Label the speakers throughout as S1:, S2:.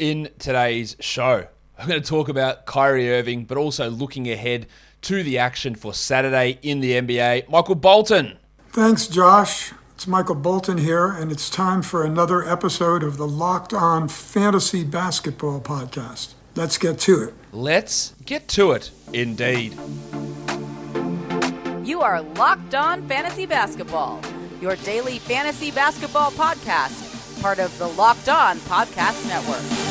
S1: in today's show. I'm going to talk about Kyrie Irving, but also looking ahead to the action for Saturday in the NBA. Michael Bolton.
S2: Thanks, Josh. It's Michael Bolton here, and it's time for another episode of the Locked On Fantasy Basketball Podcast. Let's get to it.
S1: Let's get to it, indeed.
S3: You are Locked On Fantasy Basketball, your daily fantasy basketball podcast, part of the Locked On Podcast Network.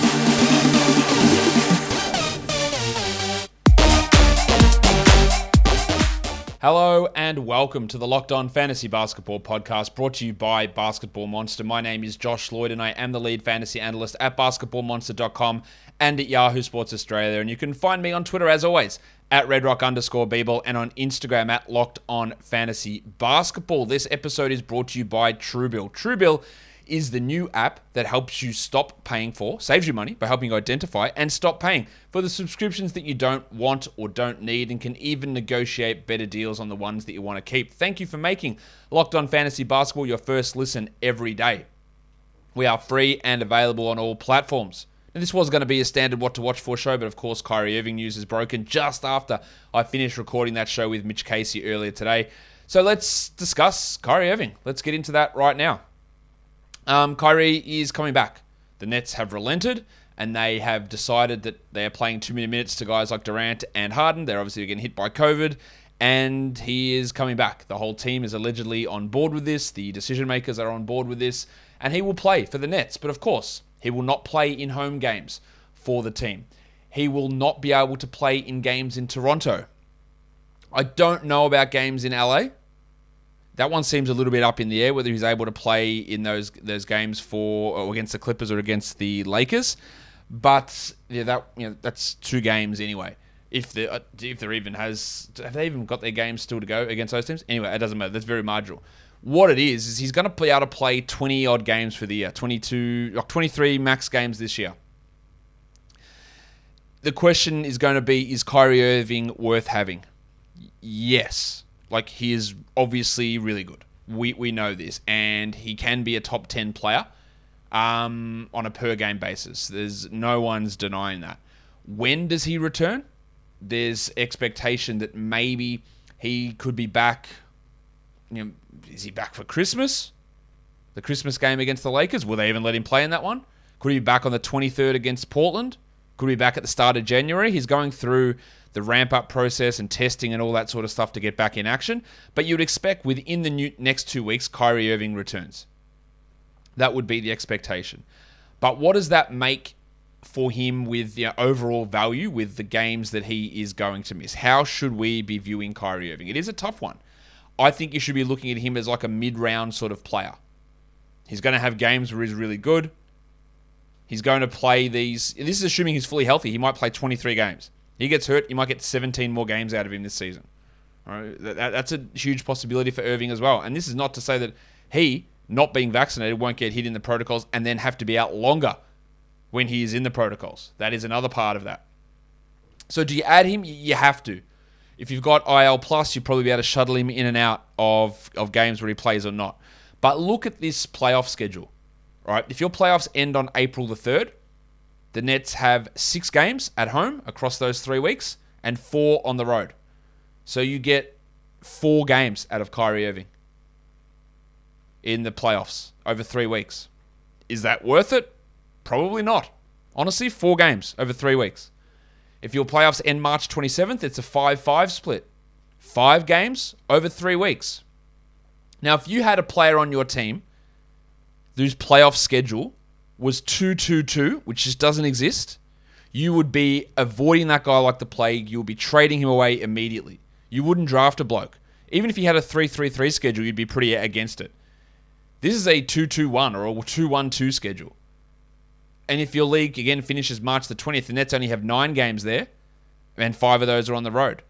S1: Hello and welcome to the Locked On Fantasy Basketball Podcast brought to you by Basketball Monster. My name is Josh Lloyd and I am the lead fantasy analyst at basketballmonster.com and at Yahoo Sports Australia. And you can find me on Twitter as always at redrock underscore Beeble and on Instagram at Locked On Fantasy Basketball. This episode is brought to you by Truebill. Truebill is the new app that helps you stop paying for, saves you money by helping you identify and stop paying for the subscriptions that you don't want or don't need, and can even negotiate better deals on the ones that you want to keep. Thank you for making Locked On Fantasy Basketball your first listen every day. We are free and available on all platforms. And this was going to be a standard what to watch for show, but of course, Kyrie Irving news is broken just after I finished recording that show with Mitch Casey earlier today. So let's discuss Kyrie Irving. Let's get into that right now. Um, Kyrie is coming back. The Nets have relented and they have decided that they are playing too many minutes to guys like Durant and Harden. They're obviously getting hit by COVID, and he is coming back. The whole team is allegedly on board with this. The decision makers are on board with this, and he will play for the Nets. But of course, he will not play in home games for the team. He will not be able to play in games in Toronto. I don't know about games in LA. That one seems a little bit up in the air whether he's able to play in those those games for or against the Clippers or against the Lakers. But yeah, that you know that's two games anyway. If the uh, if there even has have they even got their games still to go against those teams? Anyway, it doesn't matter. That's very marginal. What it is is he's going to be able to play twenty odd games for the year, 22, like 23 max games this year. The question is going to be: Is Kyrie Irving worth having? Yes like he is obviously really good. We we know this, and he can be a top ten player um, on a per game basis. There's no one's denying that. When does he return? There's expectation that maybe he could be back. You know, is he back for Christmas? The Christmas game against the Lakers? Will they even let him play in that one? Could he be back on the 23rd against Portland? Could he be back at the start of January? He's going through the ramp up process and testing and all that sort of stuff to get back in action. But you'd expect within the new, next two weeks, Kyrie Irving returns. That would be the expectation. But what does that make for him with the overall value with the games that he is going to miss? How should we be viewing Kyrie Irving? It is a tough one. I think you should be looking at him as like a mid round sort of player. He's going to have games where he's really good. He's going to play these. This is assuming he's fully healthy. He might play 23 games. He gets hurt, you might get 17 more games out of him this season. All right, that, that's a huge possibility for Irving as well. And this is not to say that he, not being vaccinated, won't get hit in the protocols and then have to be out longer when he is in the protocols. That is another part of that. So do you add him? You have to. If you've got IL plus, you'll probably be able to shuttle him in and out of, of games where he plays or not. But look at this playoff schedule. Right? If your playoffs end on April the 3rd, the Nets have six games at home across those three weeks and four on the road. So you get four games out of Kyrie Irving in the playoffs over three weeks. Is that worth it? Probably not. Honestly, four games over three weeks. If your playoffs end March 27th, it's a 5 5 split. Five games over three weeks. Now, if you had a player on your team whose playoff schedule was 222, which just doesn't exist, you would be avoiding that guy like the plague. You would be trading him away immediately. You wouldn't draft a bloke. Even if you had a 333 schedule, you'd be pretty against it. This is a 221 or a 212 schedule. And if your league, again, finishes March the 20th, the Nets only have nine games there, and five of those are on the road.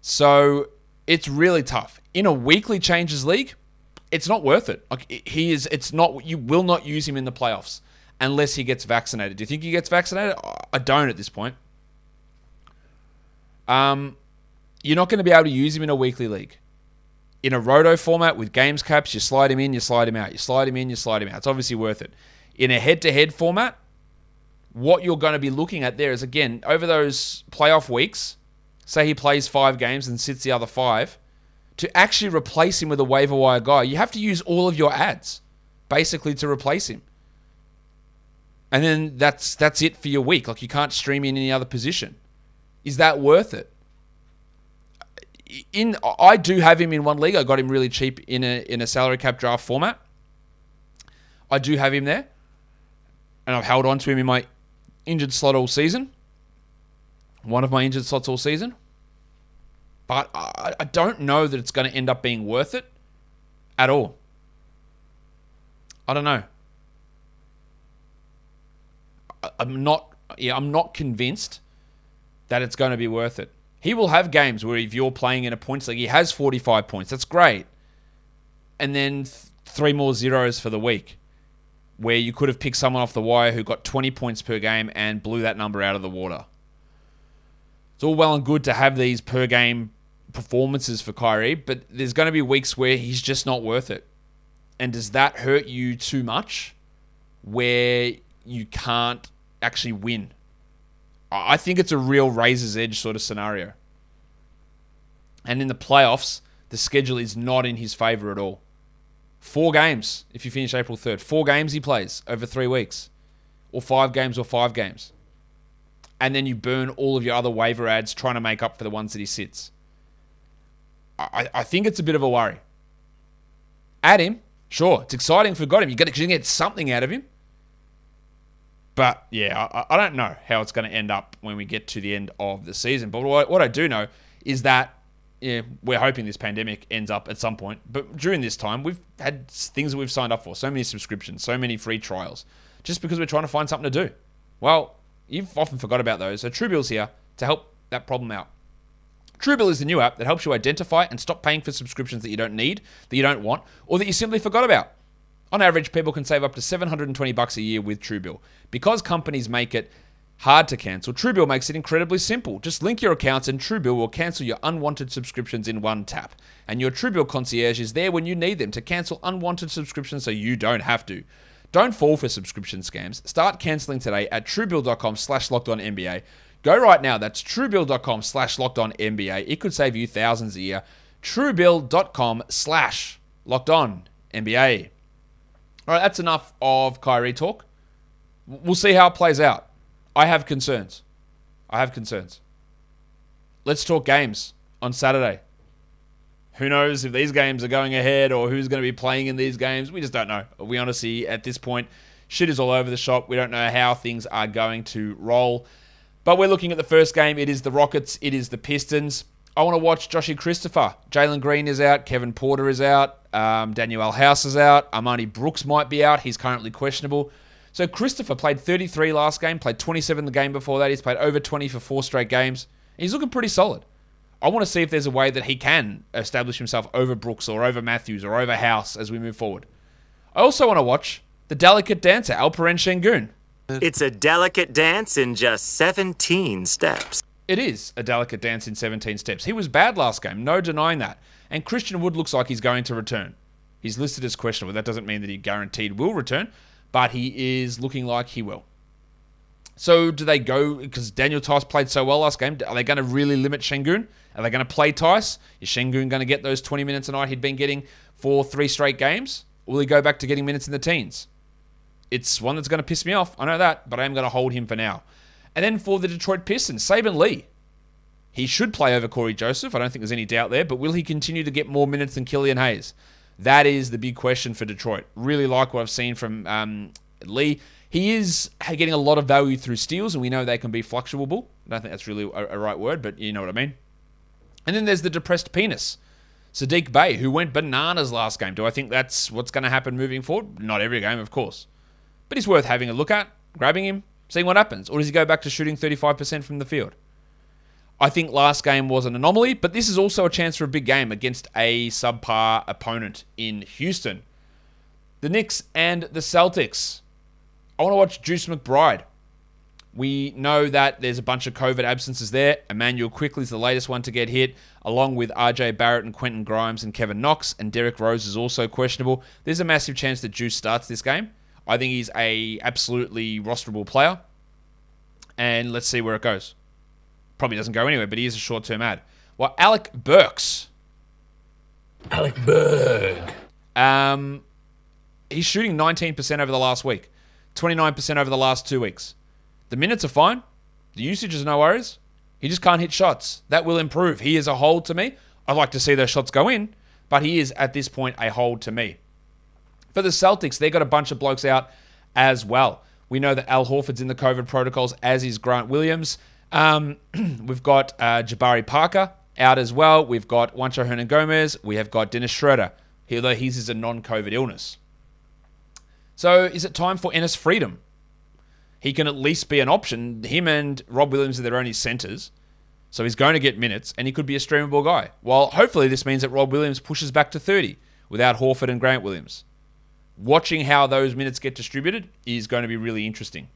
S1: So it's really tough. In a weekly changes league, it's not worth it. Like he is, it's not. You will not use him in the playoffs unless he gets vaccinated. Do you think he gets vaccinated? I don't at this point. Um, you're not going to be able to use him in a weekly league. In a roto format with games caps, you slide him in, you slide him out. You slide him in, you slide him out. It's obviously worth it. In a head-to-head format, what you're going to be looking at there is again over those playoff weeks. Say he plays five games and sits the other five. To actually replace him with a waiver wire guy, you have to use all of your ads basically to replace him. And then that's that's it for your week. Like you can't stream in any other position. Is that worth it? In I do have him in one league. I got him really cheap in a in a salary cap draft format. I do have him there, and I've held on to him in my injured slot all season. One of my injured slots all season. But I, I don't know that it's going to end up being worth it at all. I don't know. I, I'm not. Yeah, I'm not convinced that it's going to be worth it. He will have games where if you're playing in a points league, he has 45 points. That's great. And then th- three more zeros for the week where you could have picked someone off the wire who got 20 points per game and blew that number out of the water. It's all well and good to have these per game performances for Kyrie, but there's going to be weeks where he's just not worth it. And does that hurt you too much where you can't actually win? I think it's a real razor's edge sort of scenario. And in the playoffs, the schedule is not in his favor at all. Four games if you finish April 3rd. Four games he plays over three weeks, or five games, or five games. And then you burn all of your other waiver ads trying to make up for the ones that he sits. I, I think it's a bit of a worry. Add him, sure, it's exciting we got him. You got to get something out of him. But yeah, I, I don't know how it's going to end up when we get to the end of the season. But what, what I do know is that yeah, we're hoping this pandemic ends up at some point. But during this time, we've had things that we've signed up for, so many subscriptions, so many free trials, just because we're trying to find something to do. Well, you've often forgot about those. So Truebill's here to help that problem out. Truebill is the new app that helps you identify and stop paying for subscriptions that you don't need, that you don't want, or that you simply forgot about. On average, people can save up to 720 bucks a year with Truebill. Because companies make it hard to cancel, Truebill makes it incredibly simple. Just link your accounts and Truebill will cancel your unwanted subscriptions in one tap. And your Truebill concierge is there when you need them to cancel unwanted subscriptions so you don't have to. Don't fall for subscription scams. Start canceling today at truebill.com slash locked on NBA. Go right now. That's truebill.com slash locked on NBA. It could save you thousands a year. Truebill.com slash locked on NBA. All right, that's enough of Kyrie talk. We'll see how it plays out. I have concerns. I have concerns. Let's talk games on Saturday. Who knows if these games are going ahead or who's going to be playing in these games? We just don't know. We honestly, at this point, shit is all over the shop. We don't know how things are going to roll. But we're looking at the first game. It is the Rockets. It is the Pistons. I want to watch Joshy Christopher. Jalen Green is out. Kevin Porter is out. Um, Danuel House is out. Armoni Brooks might be out. He's currently questionable. So Christopher played 33 last game, played 27 the game before that. He's played over 20 for four straight games. He's looking pretty solid. I want to see if there's a way that he can establish himself over Brooks or over Matthews or over House as we move forward. I also want to watch the delicate dancer, Alperen Sengun.
S4: It's a delicate dance in just 17 steps.
S1: It is a delicate dance in 17 steps. He was bad last game, no denying that. And Christian Wood looks like he's going to return. He's listed as questionable. That doesn't mean that he guaranteed will return, but he is looking like he will. So do they go because Daniel Theis played so well last game? Are they going to really limit Sengun? Are they going to play Theis? Is Sengun going to get those 20 minutes a night he'd been getting for three straight games? Will he go back to getting minutes in the teens? It's one that's going to piss me off. I know that, but I am going to hold him for now. And then for the Detroit Pistons, Saben Lee. He should play over Cory Joseph. I don't think there's any doubt there. But will he continue to get more minutes than Killian Hayes? That is the big question for Detroit. Really like what I've seen from um, Lee. He is getting a lot of value through steals, and we know they can be fluctuable. I don't think that's really a, a right word, but you know what I mean. And then there's the depressed penis. Sadiq Bey, who went bananas last game. Do I think that's what's going to happen moving forward? Not every game, of course. But he's worth having a look at, grabbing him, seeing what happens. Or does he go back to shooting 35% from the field? I think last game was an anomaly, but this is also a chance for a big game against a subpar opponent in Houston. The Knicks and the Celtics. I want to watch Juice McBride. We know that there's a bunch of COVID absences there. Emmanuel Quickley is the latest one to get hit, along with RJ Barrett and Quentin Grimes and Kevin Knox, and Derrick Rose is also questionable. There's a massive chance that Juice starts this game. I think he's a absolutely rosterable player. And let's see where it goes. Probably doesn't go anywhere, but he is a short term ad. Well, Alec Burks.
S5: Alec Berg.
S1: Um, he's shooting 19% over the last week, 29% over the last two weeks. The minutes are fine. The usage is no worries. He just can't hit shots. That will improve. He is a hold to me. I'd like to see those shots go in, but he is at this point a hold to me. For the Celtics, they got a bunch of blokes out as well. We know that Al Horford's in the COVID protocols, as is Grant Williams. Um, we've got uh, Jabari Parker out as well. We've got Juancho Hernangomez. We have got Dennis Schroeder, although his is a non COVID illness. So is it time for Enes Freedom? He can at least be an option. Him and Rob Williams are their only centers. So he's going to get minutes and he could be a streamable guy. Well, hopefully this means that Rob Williams pushes back to 30 without Horford and Grant Williams. Watching how those minutes get distributed is going to be really interesting.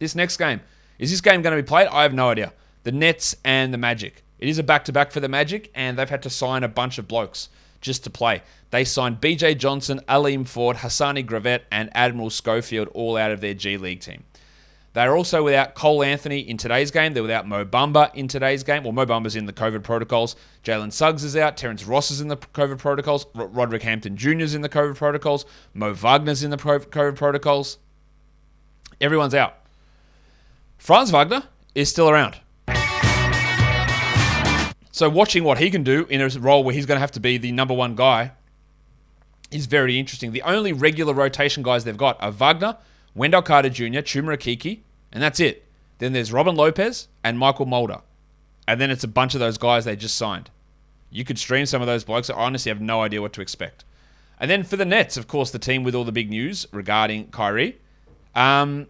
S1: This next game, is this game going to be played? I have no idea. The Nets and the Magic. It is a back to back for the Magic, and they've had to sign a bunch of blokes just to play. They signed BJ Johnson, Aleem Ford, Hassani Gravett, and Admiral Schofield all out of their G League team. They're also without Cole Anthony in today's game. They're without Mo Bamba in today's game. Well, Mo Bamba's in the COVID protocols. Jalen Suggs is out. Terrence Ross is in the COVID protocols. R- Roderick Hampton Jr. is in the COVID protocols. Mo Wagner's in the COVID protocols. Everyone's out. Franz Wagner is still around. So watching what he can do in a role where he's going to have to be the number one guy is very interesting. The only regular rotation guys they've got are Wagner, Wendell Carter Jr., Chuma Okeke, and that's it. Then there's Robin Lopez and Mychal Mulder. And then it's a bunch of those guys they just signed. You could stream some of those blokes. I honestly have no idea what to expect. And then for the Nets, of course, the team with all the big news regarding Kyrie. Um,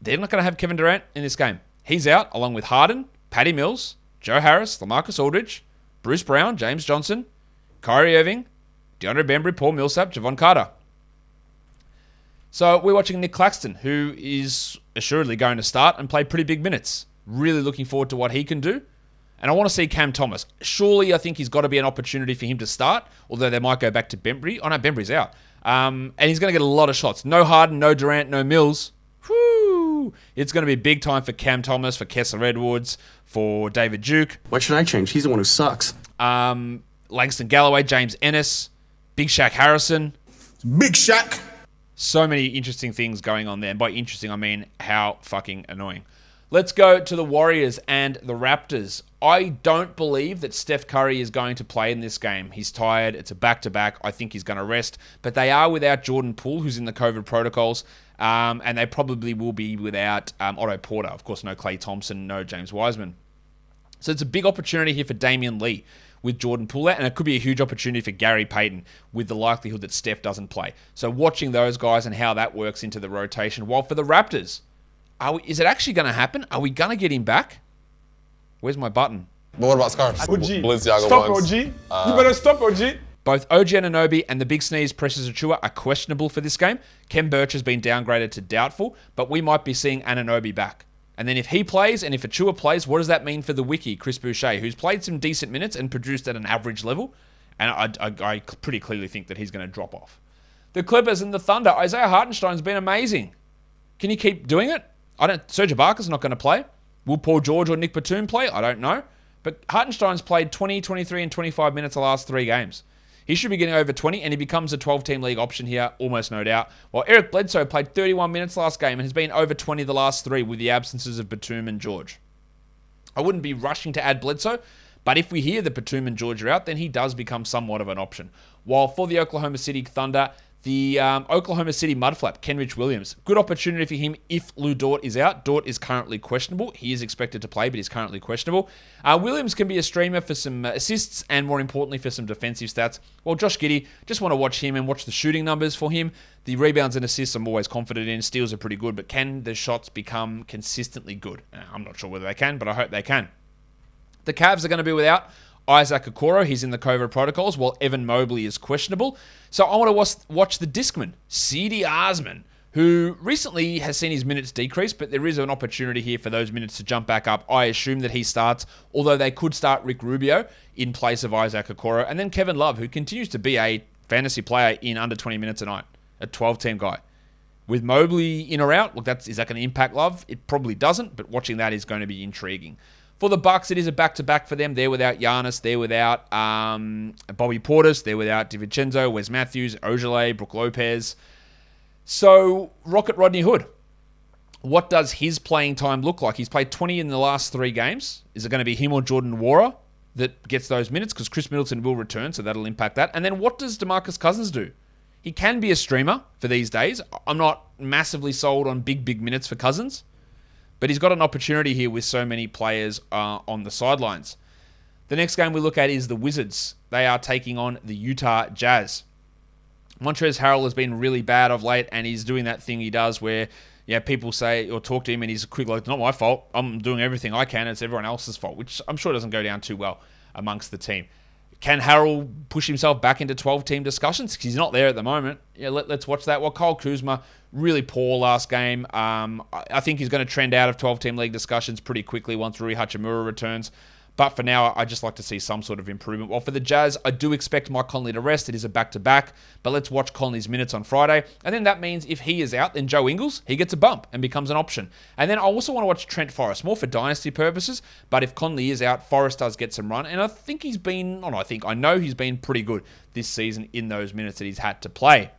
S1: they're not going to have Kevin Durant in this game. He's out along with Harden, Patty Mills, Joe Harris, Lamarcus Aldridge, Bruce Brown, James Johnson, Kyrie Irving, DeAndre Bembry, Paul Millsap, Jevon Carter. So we're watching Nic Claxton, who is assuredly going to start and play pretty big minutes. Really looking forward to what he can do. And I want to see Cam Thomas. Surely I think he's got to be an opportunity for him to start, although they might go back to Bembry. Oh no, Bembry's out. Um, and he's going to get a lot of shots. No Harden, no Durant, no Mills. Whew. It's going to be big time for Cam Thomas, for Kessler Edwards, for David Duke.
S6: Why should I change? He's the one who sucks.
S1: Um, Langston Galloway, James Ennis, Big Shaq Harrison.
S7: Big Shaq.
S1: So many interesting things going on there. And by interesting, I mean how fucking annoying. Let's go to the Warriors and the Raptors. I don't believe that Steph Curry is going to play in this game. He's tired. It's a back to back. I think he's going to rest. But they are without Jordan Poole, who's in the COVID protocols. Um, and they probably will be without um, Otto Porter. Of course, no Klay Thompson, no James Wiseman. So it's a big opportunity here for Damion Lee with Jordan Poole out, and it could be a huge opportunity for Gary Payton with the likelihood that Steph doesn't play. So watching those guys and how that works into the rotation. While for the Raptors, we, is it actually going to happen? Are we going to get him back? Where's my button?
S8: But what about scarves?
S7: OG.
S8: Balenciaga
S7: Stop,
S8: ones.
S7: OG. you uh, better stop, OG.
S1: Both OG Anunoby and the big sneeze Precious Achiuwa are questionable for this game. Khem Birch has been downgraded to doubtful, but we might be seeing Anunoby back. And then if he plays and if Achiuwa plays, what does that mean for the wiki, Chris Boucher, who's played some decent minutes and produced at an average level? And I, I, I pretty clearly think that he's going to drop off. The Clippers and the Thunder. Isaiah Hartenstein's been amazing. Can he keep doing it? I don't. Serge Ibaka's not going to play. Will Paul George or Nick Batum play? I don't know. But Hartenstein's played 20, 23, and 25 minutes the last three games. He should be getting over 20, and he becomes a 12 team league option here, almost no doubt. While Eric Bledsoe played 31 minutes last game and has been over 20 the last three with the absences of Batum and George. I wouldn't be rushing to add Bledsoe, but if we hear that Batum and George are out, then he does become somewhat of an option. While for the Oklahoma City Thunder, the um, Oklahoma City Mudflap, Kenrich Williams. Good opportunity for him if Lu Dort is out. Dort is currently questionable. He is expected to play, but he's currently questionable. Uh, Williams can be a streamer for some assists and, more importantly, for some defensive stats. Well, Josh Giddey, just want to watch him and watch the shooting numbers for him. The rebounds and assists I'm always confident in. Steals are pretty good, but can the shots become consistently good? Uh, I'm not sure whether they can, but I hope they can. The Cavs are going to be without Isaac Okoro, he's in the COVID protocols, while Evan Mobley is questionable. So I want to watch, the Discman, Cedi Osman, who recently has seen his minutes decrease, but there is an opportunity here for those minutes to jump back up. I assume that he starts, although they could start Rick Rubio in place of Isaac Okoro, and then Kevin Love, who continues to be a fantasy player in under 20 minutes a night, a 12 team guy. With Mobley in or out, look, that's is that going to impact Love? It probably doesn't, but watching that is going to be intriguing. For the Bucks, it is a back-to-back for them. They're without Giannis. They're without um, Bobby Portis. They're without DiVincenzo, Wes Matthews, Ojeleye, Brook Lopez. So Rocket Rodney Hood. What does his playing time look like? He's played 20 in the last three games. Is it going to be him or Jordan Nwora that gets those minutes? Because Khris Middleton will return, so that'll impact that. And then what does DeMarcus Cousins do? He can be a streamer for these days. I'm not massively sold on big, big minutes for Cousins, but he's got an opportunity here with so many players uh, on the sidelines. The next game we look at is the Wizards. They are taking on the Utah Jazz. Montrezl Harrell has been really bad of late, and he's doing that thing he does where yeah, people say or talk to him and he's quick like, not my fault. I'm doing everything I can. It's everyone else's fault, which I'm sure doesn't go down too well amongst the team. Can Harrell push himself back into 12 team discussions? Because he's not there at the moment. Yeah, let, us watch that. Well, Kyle Kuzma, really poor last game. Um, I, I think he's going to trend out of 12 team league discussions pretty quickly once Rui Hachimura returns. But for now, I just like to see some sort of improvement. Well, for the Jazz, I do expect Mike Conley to rest. It is a back to back, but let's watch Conley's minutes on Friday. And then that means if he is out, then Joe Ingles, he gets a bump and becomes an option. And then I also want to watch Trent Forrest, more for dynasty purposes. But if Conley is out, Forrest does get some run. And I think he's been, oh no, I think, I know he's been pretty good this season in those minutes that he's had to play.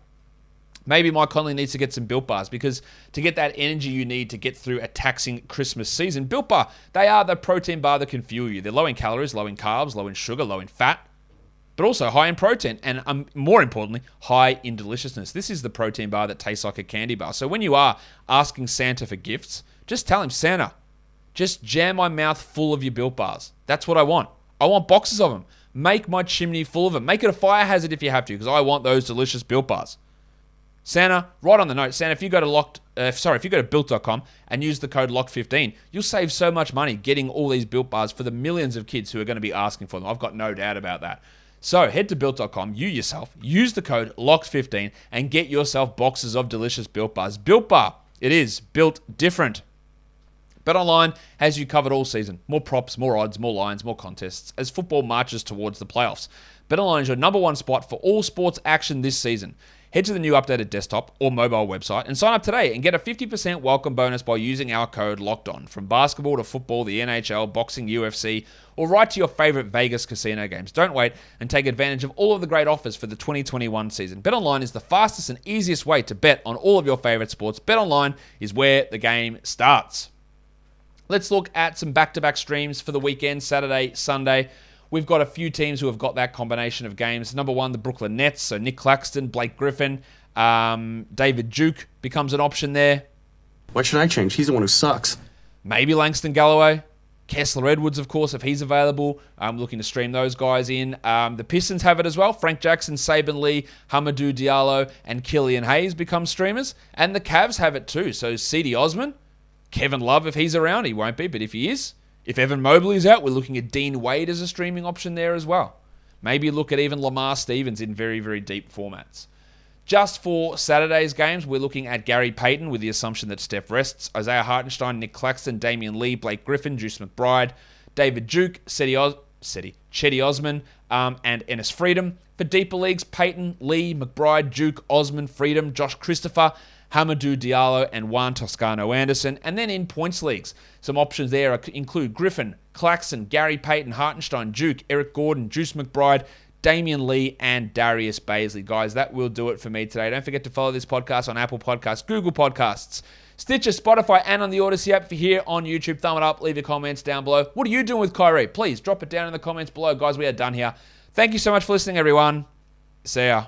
S1: Maybe Mike Conley needs to get some Built Bars because to get that energy you need to get through a taxing Christmas season, Built Bar, they are the protein bar that can fuel you. They're low in calories, low in carbs, low in sugar, low in fat, but also high in protein and um, more importantly, high in deliciousness. This is the protein bar that tastes like a candy bar. So when you are asking Santa for gifts, just tell him, Santa, just jam my mouth full of your Built Bars. That's what I want. I want boxes of them. Make my chimney full of them. Make it a fire hazard if you have to because I want those delicious Built Bars. Santa, right on the note, Santa, if you go to locked, uh, sorry, if you go to built.com and use the code LOCK15, you'll save so much money getting all these built bars for the millions of kids who are going to be asking for them. I've got no doubt about that. So head to built.com, you yourself, use the code LOCK15 and get yourself boxes of delicious built bars. Built bar, it is built different. BetOnline has you covered all season. More props, more odds, more lines, more contests as football marches towards the playoffs. BetOnline is your number one spot for all sports action this season. Head to the new updated desktop or mobile website and sign up today and get a 50% welcome bonus by using our code locked on. From basketball to football, the NHL, boxing, UFC, or right to your favorite Vegas casino games. Don't wait and take advantage of all of the great offers for the 2021 season. BetOnline is the fastest and easiest way to bet on all of your favorite sports. BetOnline is where the game starts. Let's look at some back to back streams for the weekend, Saturday, Sunday. We've got a few teams who have got that combination of games. Number one, the Brooklyn Nets. So Nic Claxton, Blake Griffin, um, David Duke becomes an option there.
S6: Why should I change? He's the one who sucks.
S1: Maybe Langston Galloway. Kessler Edwards, of course, if he's available. I'm looking to stream those guys in. Um, the Pistons have it as well. Frank Jackson, Saben Lee, Hamidou Diallo, and Killian Hayes become streamers. And the Cavs have it too. So Cedi Osman, Kevin Love, if he's around, he won't be, but if he is, if Evan Mobley is out, we're looking at Dean Wade as a streaming option there as well. Maybe look at even Lamar Stevens in very, very deep formats. Just for Saturday's games, we're looking at Gary Payton with the assumption that Steph rests, Isaiah Hartenstein, Nic Claxton, Damion Lee, Blake Griffin, Juice McBride, David Duke, Cedi, Os- Cedi, Cedi Osman, um, and Enes Freedom. For deeper leagues, Payton, Lee, McBride, Duke, Osman, Freedom, Josh Christopher, Hamidou Diallo, and Juan Toscano Anderson. And then in points leagues, some options there include Griffin, Claxton, Gary Payton, Hartenstein, Duke, Eric Gordon, Juice McBride, Damion Lee, and Darius Bazley. Guys, that will do it for me today. Don't forget to follow this podcast on Apple Podcasts, Google Podcasts, Stitcher, Spotify, and on the Audacy app. for here on YouTube, thumb it up, leave your comments down below. What are you doing with Kyrie? Please drop it down in the comments below. Guys, we are done here. Thank you so much for listening, everyone. See ya.